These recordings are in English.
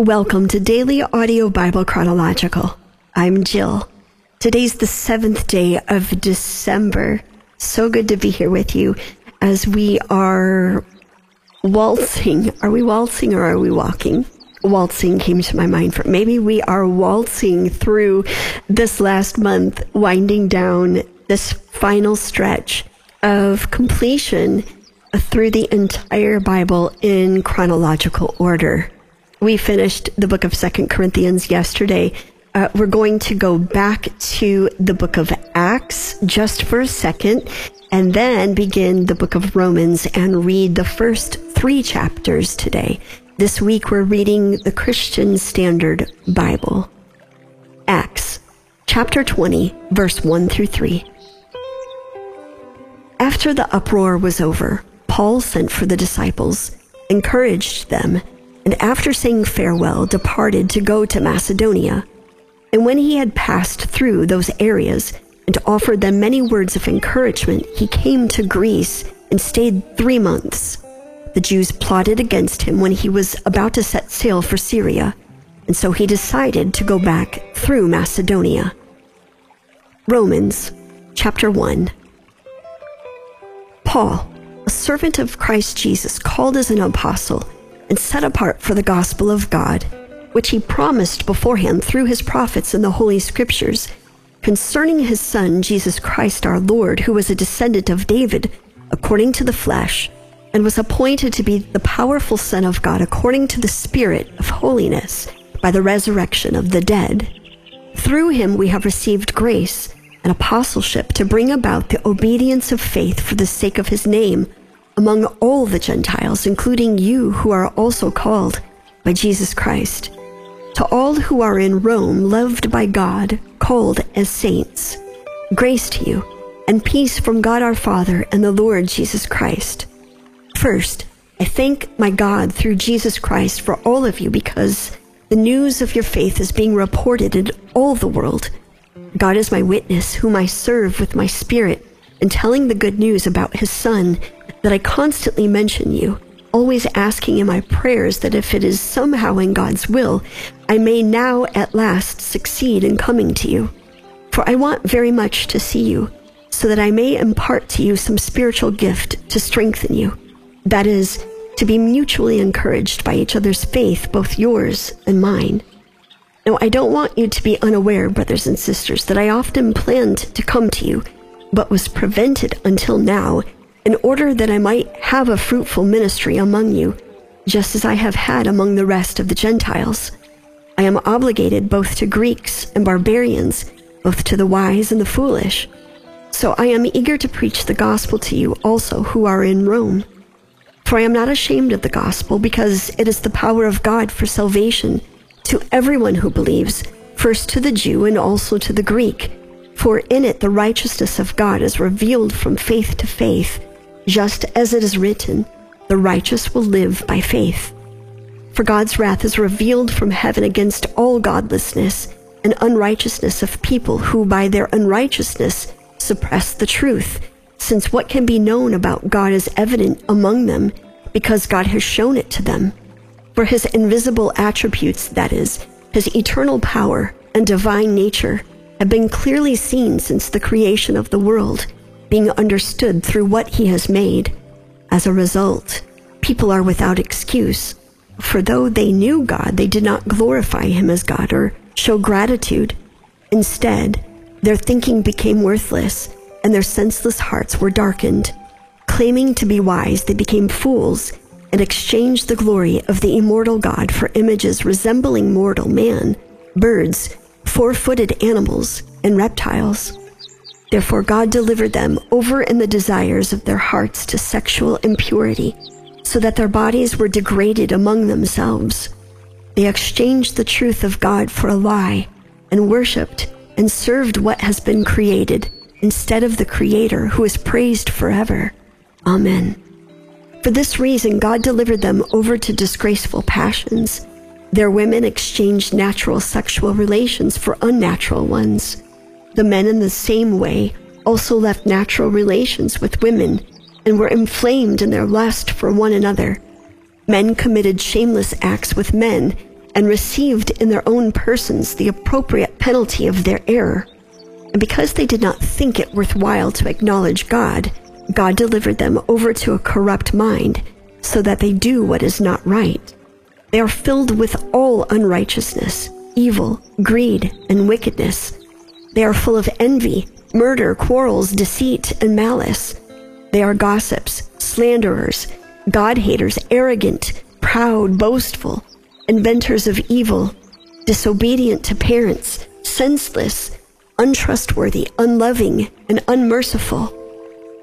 Welcome to Daily Audio Bible Chronological. I'm Jill. Today's the seventh day of December. So good to be here with you as we are waltzing. Are we waltzing or are we walking? Waltzing came to my mind for maybe we are waltzing through this last month, winding down this final stretch of completion through the entire Bible in chronological order. We finished the book of Second Corinthians yesterday. Uh, we're going to go back to the book of Acts just for a second and then begin the book of Romans and read the first three chapters today. This week we're reading the Christian Standard Bible. Acts chapter 20, verse 1 through 3. After the uproar was over, Paul sent for the disciples, encouraged them, and after saying farewell, departed to go to Macedonia. And when he had passed through those areas and offered them many words of encouragement, he came to Greece and stayed three months. The Jews plotted against him when he was about to set sail for Syria, and so he decided to go back through Macedonia. Romans chapter 1 Paul, a servant of Christ Jesus, called as an apostle, and set apart for the gospel of God, which he promised beforehand through his prophets in the Holy Scriptures, concerning his Son, Jesus Christ our Lord, who was a descendant of David, according to the flesh, and was appointed to be the powerful Son of God according to the Spirit of holiness by the resurrection of the dead. Through him we have received grace and apostleship to bring about the obedience of faith for the sake of his name among all the Gentiles, including you who are also called by Jesus Christ. To all who are in Rome, loved by God, called as saints, grace to you and peace from God our Father and the Lord Jesus Christ. First, I thank my God through Jesus Christ for all of you because the news of your faith is being reported in all the world. God is my witness, whom I serve with my spirit in telling the good news about his Son that I constantly mention you, always asking in my prayers that if it is somehow in God's will, I may now at last succeed in coming to you. For I want very much to see you, so that I may impart to you some spiritual gift to strengthen you. That is, to be mutually encouraged by each other's faith, both yours and mine. Now, I don't want you to be unaware, brothers and sisters, that I often planned to come to you, but was prevented until now in order that I might have a fruitful ministry among you, just as I have had among the rest of the Gentiles. I am obligated both to Greeks and barbarians, both to the wise and the foolish. So I am eager to preach the gospel to you also who are in Rome. For I am not ashamed of the gospel, because it is the power of God for salvation to everyone who believes, first to the Jew and also to the Greek. For in it the righteousness of God is revealed from faith to faith just as it is written, the righteous will live by faith. For God's wrath is revealed from heaven against all godlessness and unrighteousness of people who by their unrighteousness suppress the truth, since what can be known about God is evident among them because God has shown it to them. For his invisible attributes, that is, his eternal power and divine nature, have been clearly seen since the creation of the world being understood through what he has made. As a result, people are without excuse, for though they knew God, they did not glorify him as God or show gratitude. Instead, their thinking became worthless, and their senseless hearts were darkened. Claiming to be wise, they became fools and exchanged the glory of the immortal God for images resembling mortal man, birds, four footed animals, and reptiles. Therefore, God delivered them over in the desires of their hearts to sexual impurity, so that their bodies were degraded among themselves. They exchanged the truth of God for a lie and worshiped and served what has been created instead of the Creator who is praised forever. Amen. For this reason, God delivered them over to disgraceful passions. Their women exchanged natural sexual relations for unnatural ones. The men in the same way also left natural relations with women and were inflamed in their lust for one another. Men committed shameless acts with men and received in their own persons the appropriate penalty of their error. And because they did not think it worthwhile to acknowledge God, God delivered them over to a corrupt mind so that they do what is not right. They are filled with all unrighteousness, evil, greed, and wickedness. They are full of envy, murder, quarrels, deceit, and malice. They are gossips, slanderers, God haters, arrogant, proud, boastful inventors of evil, disobedient to parents, senseless, untrustworthy, unloving, and unmerciful,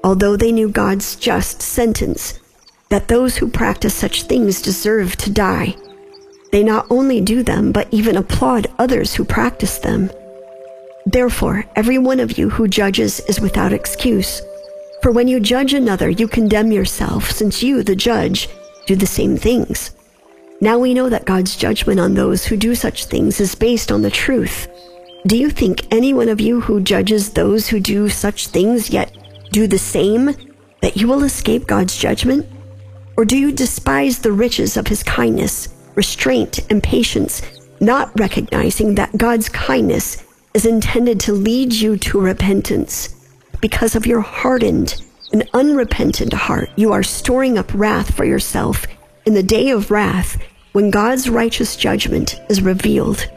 although they knew God's just sentence that those who practice such things deserve to die. They not only do them, but even applaud others who practice them. Therefore, every one of you who judges is without excuse. For when you judge another, you condemn yourself, since you, the judge, do the same things. Now we know that God's judgment on those who do such things is based on the truth. Do you think any one of you who judges those who do such things yet do the same, that you will escape God's judgment? Or do you despise the riches of his kindness, restraint, and patience, not recognizing that God's kindness is intended to lead you to repentance? Because of your hardened and unrepentant heart, you are storing up wrath for yourself in the day of wrath, when God's righteous judgment is revealed,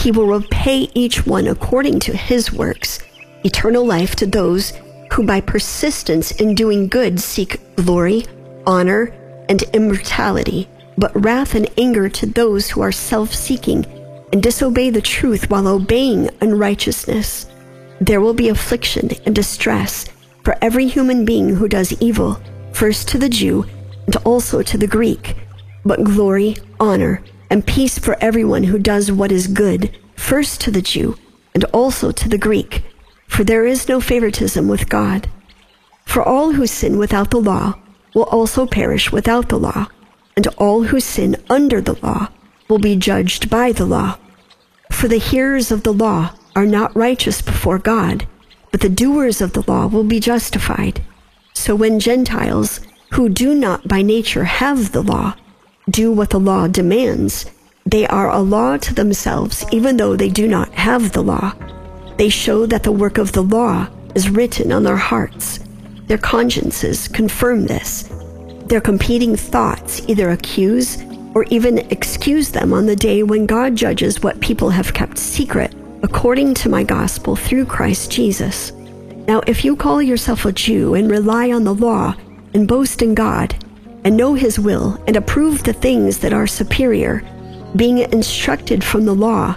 he will repay each one according to his works, eternal life to those who by persistence in doing good seek glory, honor, and immortality, but wrath and anger to those who are self-seeking and disobey the truth while obeying unrighteousness. There will be affliction and distress for every human being who does evil, first to the Jew and also to the Greek, but glory, honor, and peace for everyone who does what is good, first to the Jew and also to the Greek, for there is no favoritism with God. For all who sin without the law will also perish without the law, and all who sin under the law will be judged by the law. For the hearers of the law are not righteous before God, but the doers of the law will be justified. So when Gentiles who do not by nature have the law do what the law demands. They are a law to themselves, even though they do not have the law. They show that the work of the law is written on their hearts. Their consciences confirm this. Their competing thoughts either accuse or even excuse them on the day when God judges what people have kept secret, according to my gospel through Christ Jesus. Now, if you call yourself a Jew and rely on the law, and boast in God, and know His will, and approve the things that are superior, being instructed from the law,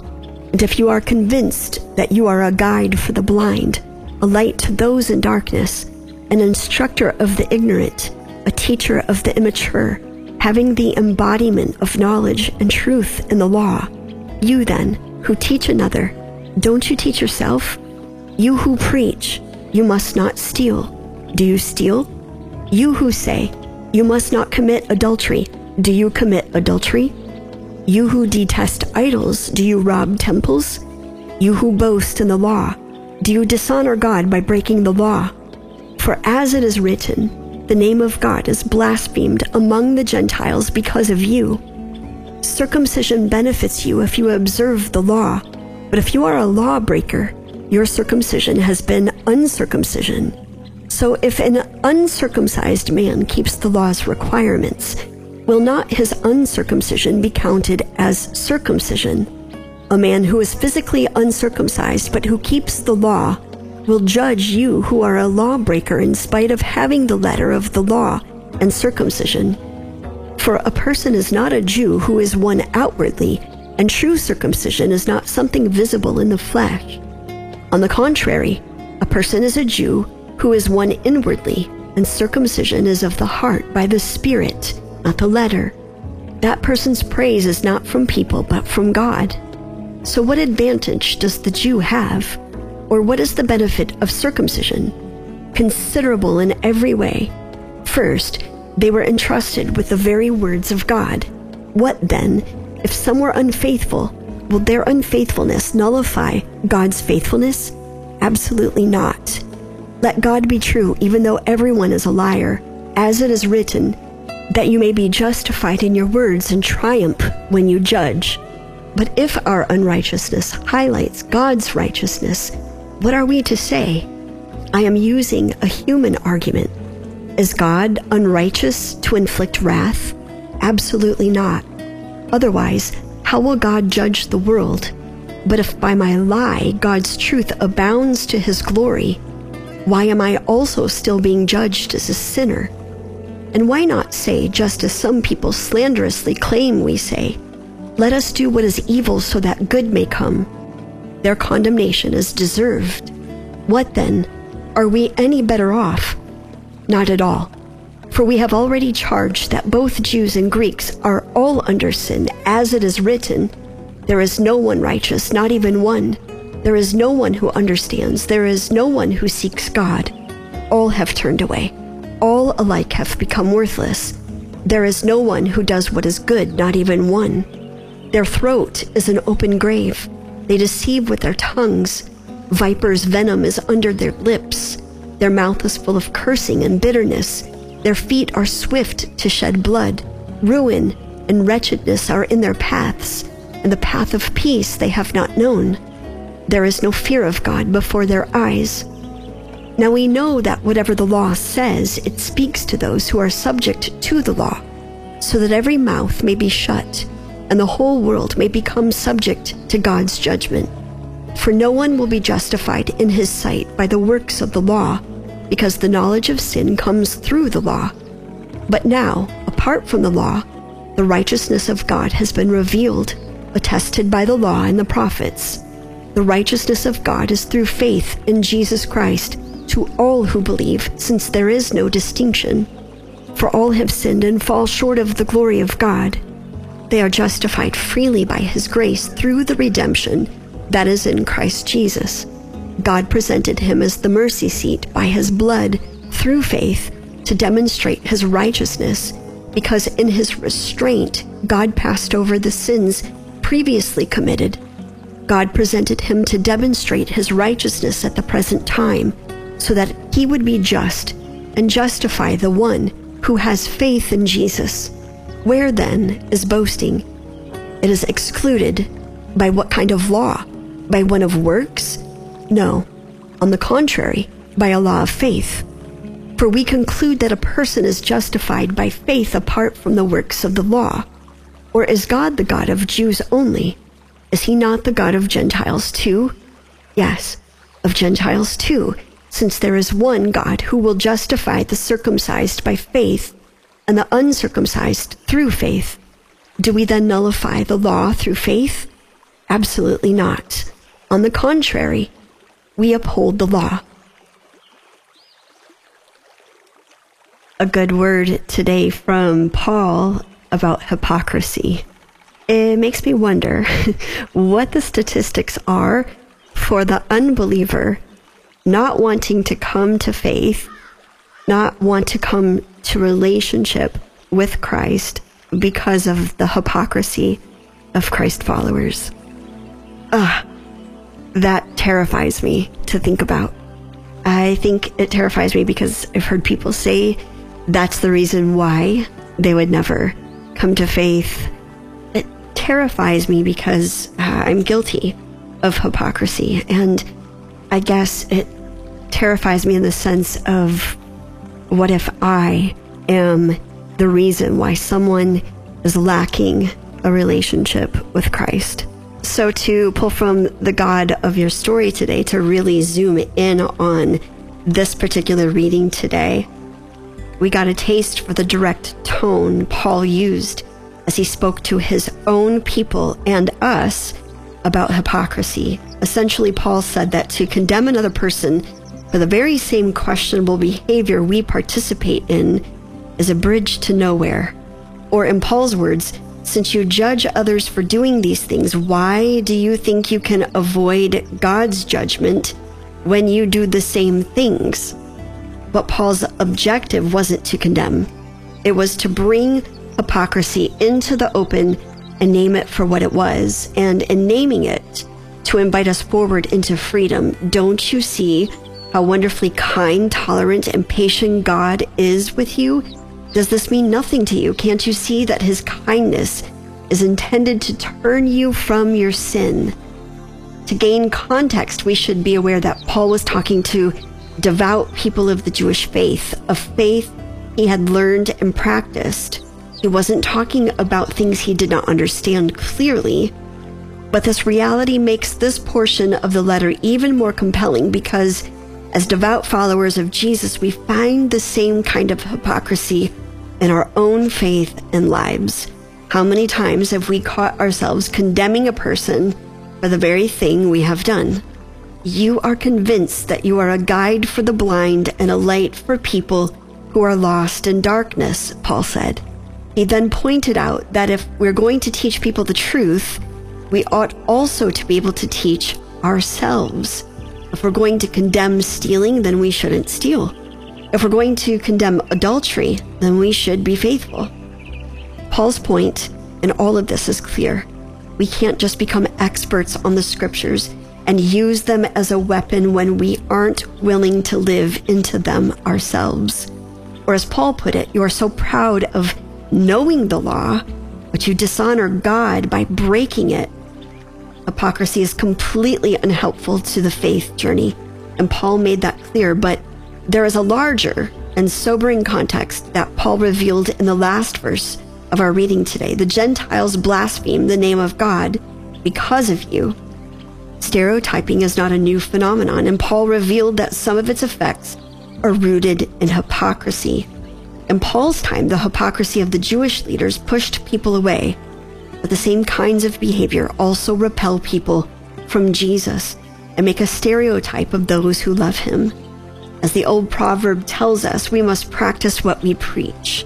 and if you are convinced that you are a guide for the blind, a light to those in darkness, an instructor of the ignorant, a teacher of the immature, having the embodiment of knowledge and truth in the law, you then, who teach another, don't you teach yourself? You who preach, you must not steal. Do you steal? You who say, You must not commit adultery, do you commit adultery? You who detest idols, do you rob temples? You who boast in the law, do you dishonor God by breaking the law? For as it is written, the name of God is blasphemed among the Gentiles because of you. Circumcision benefits you if you observe the law, but if you are a lawbreaker, your circumcision has been uncircumcision. So if an uncircumcised man keeps the law's requirements, will not his uncircumcision be counted as circumcision? A man who is physically uncircumcised but who keeps the law will judge you who are a lawbreaker in spite of having the letter of the law and circumcision. For a person is not a Jew who is one outwardly, and true circumcision is not something visible in the flesh. On the contrary, a person is a Jew who is one inwardly, and circumcision is of the heart by the Spirit, not the letter. That person's praise is not from people, but from God. So, what advantage does the Jew have? Or what is the benefit of circumcision? Considerable in every way. First, they were entrusted with the very words of God. What then, if some were unfaithful, will their unfaithfulness nullify God's faithfulness? Absolutely not. Let God be true, even though everyone is a liar, as it is written, that you may be justified in your words and triumph when you judge. But if our unrighteousness highlights God's righteousness, what are we to say? I am using a human argument. Is God unrighteous to inflict wrath? Absolutely not. Otherwise, how will God judge the world? But if by my lie God's truth abounds to his glory, why am I also still being judged as a sinner? And why not say, just as some people slanderously claim we say, let us do what is evil so that good may come? Their condemnation is deserved. What then? Are we any better off? Not at all. For we have already charged that both Jews and Greeks are all under sin, as it is written, There is no one righteous, not even one. There is no one who understands. There is no one who seeks God. All have turned away. All alike have become worthless. There is no one who does what is good, not even one. Their throat is an open grave. They deceive with their tongues. Viper's venom is under their lips. Their mouth is full of cursing and bitterness. Their feet are swift to shed blood. Ruin and wretchedness are in their paths, and the path of peace they have not known. There is no fear of God before their eyes. Now we know that whatever the law says, it speaks to those who are subject to the law, so that every mouth may be shut, and the whole world may become subject to God's judgment. For no one will be justified in his sight by the works of the law, because the knowledge of sin comes through the law. But now, apart from the law, the righteousness of God has been revealed, attested by the law and the prophets the righteousness of God is through faith in Jesus Christ to all who believe, since there is no distinction. For all have sinned and fall short of the glory of God. They are justified freely by his grace through the redemption that is in Christ Jesus. God presented him as the mercy seat by his blood through faith to demonstrate his righteousness, because in his restraint, God passed over the sins previously committed God presented him to demonstrate his righteousness at the present time, so that he would be just and justify the one who has faith in Jesus. Where then is boasting? It is excluded by what kind of law? By one of works? No. On the contrary, by a law of faith. For we conclude that a person is justified by faith apart from the works of the law. Or is God the God of Jews only? Is he not the God of Gentiles too? Yes, of Gentiles too, since there is one God who will justify the circumcised by faith and the uncircumcised through faith. Do we then nullify the law through faith? Absolutely not. On the contrary, we uphold the law. A good word today from Paul about hypocrisy it makes me wonder what the statistics are for the unbeliever not wanting to come to faith, not want to come to relationship with Christ because of the hypocrisy of Christ followers. Ah, that terrifies me to think about. I think it terrifies me because I've heard people say that's the reason why they would never come to faith It terrifies me because uh, I'm guilty of hypocrisy. And I guess it terrifies me in the sense of what if I am the reason why someone is lacking a relationship with Christ? So, to pull from the God of your story today, to really zoom in on this particular reading today, we got a taste for the direct tone Paul used as he spoke to his own people and us about hypocrisy. Essentially, Paul said that to condemn another person for the very same questionable behavior we participate in is a bridge to nowhere. Or, in Paul's words, since you judge others for doing these things, why do you think you can avoid God's judgment when you do the same things? But Paul's objective wasn't to condemn, it was to bring hypocrisy into the open and name it for what it was. And in naming it, to invite us forward into freedom. Don't you see how wonderfully kind, tolerant, and patient God is with you? Does this mean nothing to you? Can't you see that his kindness is intended to turn you from your sin. To gain context, we should be aware that Paul was talking to devout people of the Jewish faith, a faith he had learned and practiced. He wasn't talking about things he did not understand clearly, but this reality makes this portion of the letter even more compelling because as devout followers of Jesus, we find the same kind of hypocrisy in our own faith and lives. How many times have we caught ourselves condemning a person for the very thing we have done? You are convinced that you are a guide for the blind and a light for people who are lost in darkness, Paul said. He then pointed out that if we're going to teach people the truth, we ought also to be able to teach ourselves. If we're going to condemn stealing, then we shouldn't steal. If we're going to condemn adultery, then we should be faithful. Paul's point in all of this is clear. We can't just become experts on the scriptures and use them as a weapon when we aren't willing to live into them ourselves. Or as Paul put it, you are so proud of knowing the law, but you dishonor God by breaking it. Hypocrisy is completely unhelpful to the faith journey, and Paul made that clear, but there is a larger and sobering context that Paul revealed in the last verse of our reading today. The Gentiles blaspheme the name of God because of you. Stereotyping is not a new phenomenon, and Paul revealed that some of its effects are rooted in hypocrisy. In Paul's time, the hypocrisy of the Jewish leaders pushed people away, but the same kinds of behavior also repel people from Jesus and make a stereotype of those who love him. As the old proverb tells us, we must practice what we preach.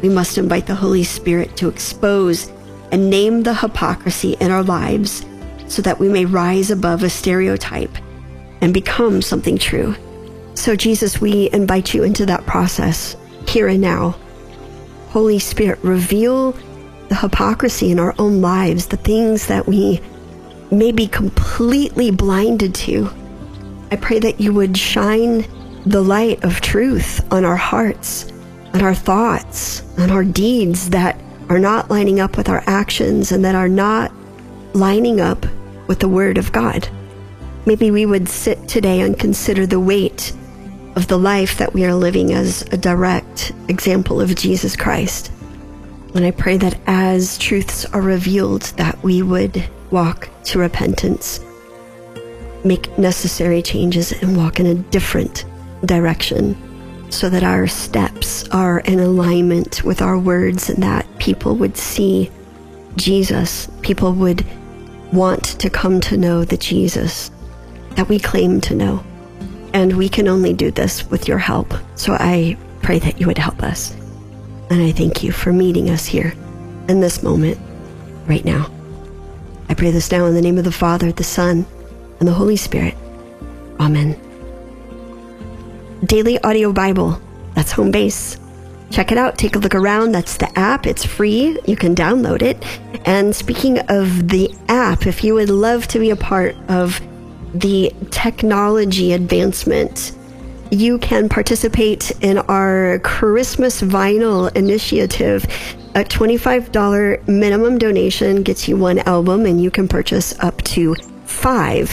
We must invite the Holy Spirit to expose and name the hypocrisy in our lives so that we may rise above a stereotype and become something true. So, Jesus, we invite you into that process here and now. Holy Spirit, reveal the hypocrisy in our own lives, the things that we may be completely blinded to. I pray that you would shine the light of truth on our hearts, on our thoughts, on our deeds that are not lining up with our actions and that are not lining up with the Word of God. Maybe we would sit today and consider the weight of the life that we are living as a direct example of Jesus Christ. And I pray that as truths are revealed, that we would walk to repentance, make necessary changes, and walk in a different direction so that our steps are in alignment with our words and that people would see Jesus. People would want to come to know the Jesus that we claim to know. And we can only do this with your help. So I pray that you would help us. And I thank you for meeting us here in this moment right now. I pray this now in the name of the Father, the Son, and the Holy Spirit. Amen. Daily Audio Bible. That's home base. Check it out. Take a look around. That's the app. It's free. You can download it. And speaking of the app, if you would love to be a part of the technology advancement, you can participate in our Christmas vinyl initiative. A $25 minimum donation gets you one album, and you can purchase up to five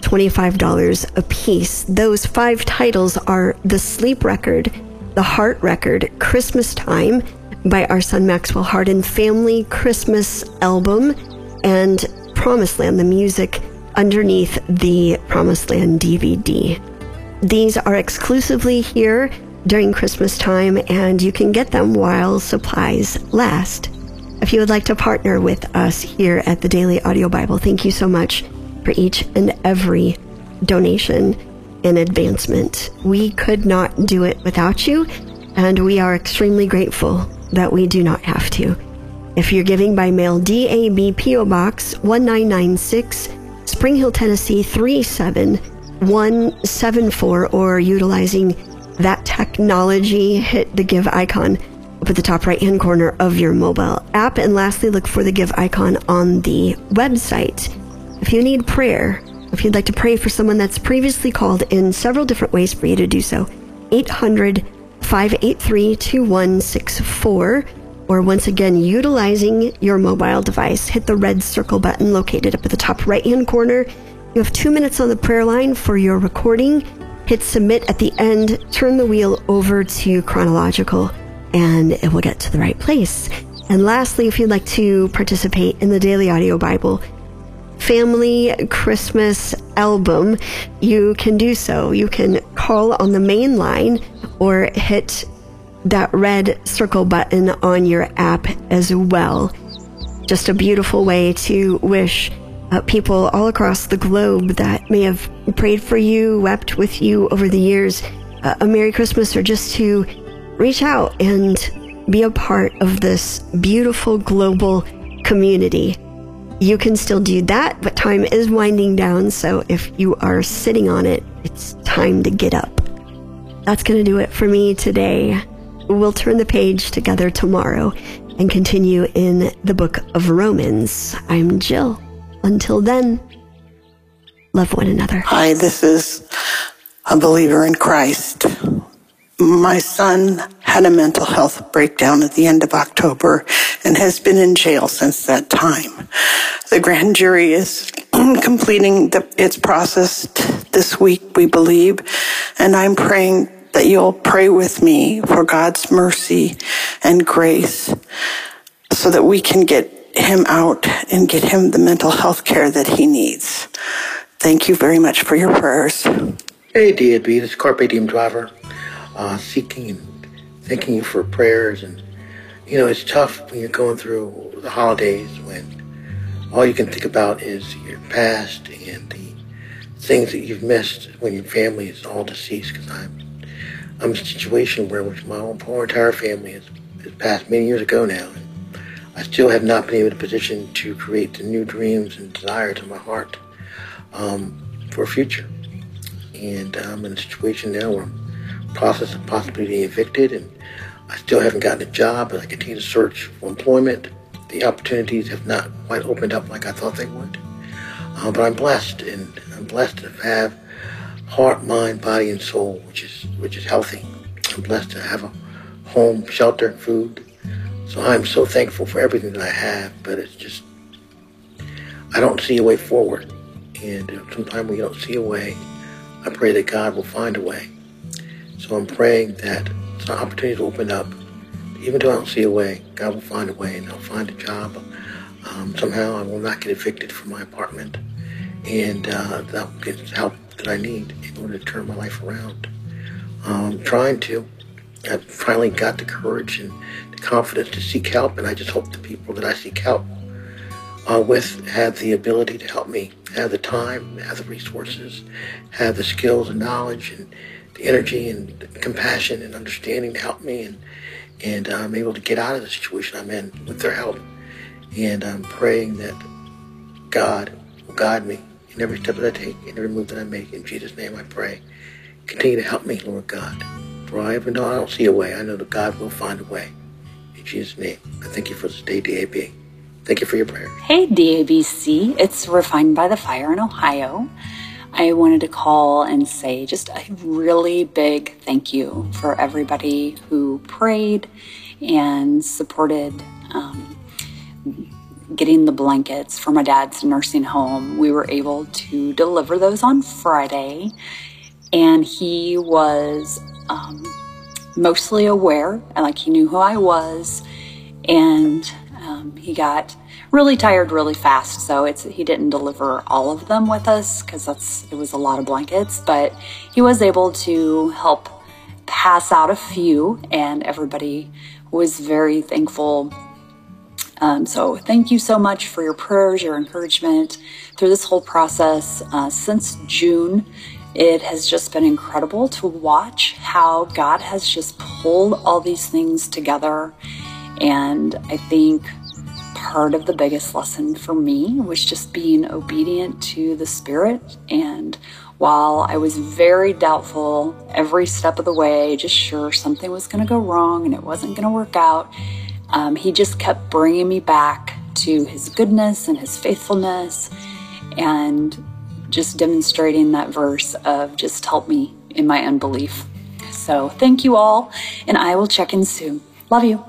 $25 a piece. Those five titles are The Sleep Record, The Heart Record, Christmas Time by our son Maxwell Hardin, Family Christmas Album, and Promised Land, the music underneath the Promised Land DVD. These are exclusively here during Christmas time, and you can get them while supplies last. If you would like to partner with us here at the Daily Audio Bible, thank you so much for each and every donation and advancement. We could not do it without you, and we are extremely grateful that we do not have to. If you're giving by mail, DAB PO Box 1996, Spring Hill, Tennessee 37174, or utilizing that technology, hit the give icon up at the top right hand corner of your mobile app. And lastly, look for the give icon on the website. If you need prayer, if you'd like to pray for someone that's previously called in several different ways for you to do so, 800 583 2164 or once again, utilizing your mobile device, hit the red circle button located up at the top right hand corner. You have two minutes on the prayer line for your recording. Hit submit at the end, turn the wheel over to chronological, and it will get to the right place. And lastly, if you'd like to participate in the Daily Audio Bible Family Christmas album, you can do so. You can call on the main line or hit that red circle button on your app as well. Just a beautiful way to wish uh, people all across the globe that may have prayed for you, wept with you over the years, uh, a Merry Christmas, or just to reach out and be a part of this beautiful global community. You can still do that, but time is winding down. So if you are sitting on it, it's time to get up. That's going to do it for me today. We'll turn the page together tomorrow and continue in the book of Romans. I'm Jill. Until then, love one another. Hi, this is a believer in Christ. My son had a mental health breakdown at the end of October and has been in jail since that time. The grand jury is completing the, its process this week, we believe, and I'm praying that you'll pray with me for God's mercy and grace so that we can get him out and get him the mental health care that he needs. Thank you very much for your prayers. Hey, DAB, this is Carpe Diem Driver uh, seeking and thanking you for prayers. And, you know, it's tough when you're going through the holidays when all you can think about is your past and the things that you've missed when your family is all deceased. Because I'm, I'm in a situation where my own poor entire family has, has passed many years ago now. And I still have not been able to position to create the new dreams and desires in my heart um, for future. And I'm in a situation now where I'm process of possibly being evicted, and I still haven't gotten a job, but I continue to search for employment. The opportunities have not quite opened up like I thought they would. Uh, but I'm blessed, and I'm blessed to have heart, mind, body, and soul, which is which is healthy. I'm blessed to have a home, shelter, food. So I'm so thankful for everything that I have, but it's just I don't see a way forward. And sometimes when you don't see a way, I pray that God will find a way. So I'm praying that some opportunities open up. Even though I don't see a way, God will find a way and I'll find a job. Um, somehow I will not get evicted from my apartment. And uh, that will get the help that I need in order to turn my life around. I'm um, trying to. I've finally got the courage and the confidence to seek help, and I just hope the people that I seek help uh, with have the ability to help me, have the time, have the resources, have the skills and knowledge, and the energy and compassion and understanding to help me and and I'm able to get out of the situation I'm in with their help. And I'm praying that God will guide me in every step that I take, in every move that I make. In Jesus' name I pray. Continue to help me, Lord God. For I even though I don't see a way, I know that God will find a way. In Jesus' name, I thank you for this day, DAB. Thank you for your prayer. Hey, DABC. It's Refined by the Fire in Ohio. I wanted to call and say just a really big thank you for everybody who prayed and supported um, getting the blankets for my dad's nursing home. We were able to deliver those on Friday, and he was um, mostly aware, like he knew who I was, and um, he got really tired really fast. So it's he didn't deliver all of them with us because that's it was a lot of blankets, but he was able to help pass out a few, and everybody was very thankful. Um, so thank you so much for your prayers, your encouragement through this whole process uh, since June. It has just been incredible to watch how God has just pulled all these things together. And I think part of the biggest lesson for me was just being obedient to the Spirit. And while I was very doubtful every step of the way, just sure something was going to go wrong and it wasn't going to work out, um, He just kept bringing me back to His goodness and His faithfulness and just demonstrating that verse of just help me in my unbelief. So thank you all, and I will check in soon. Love you.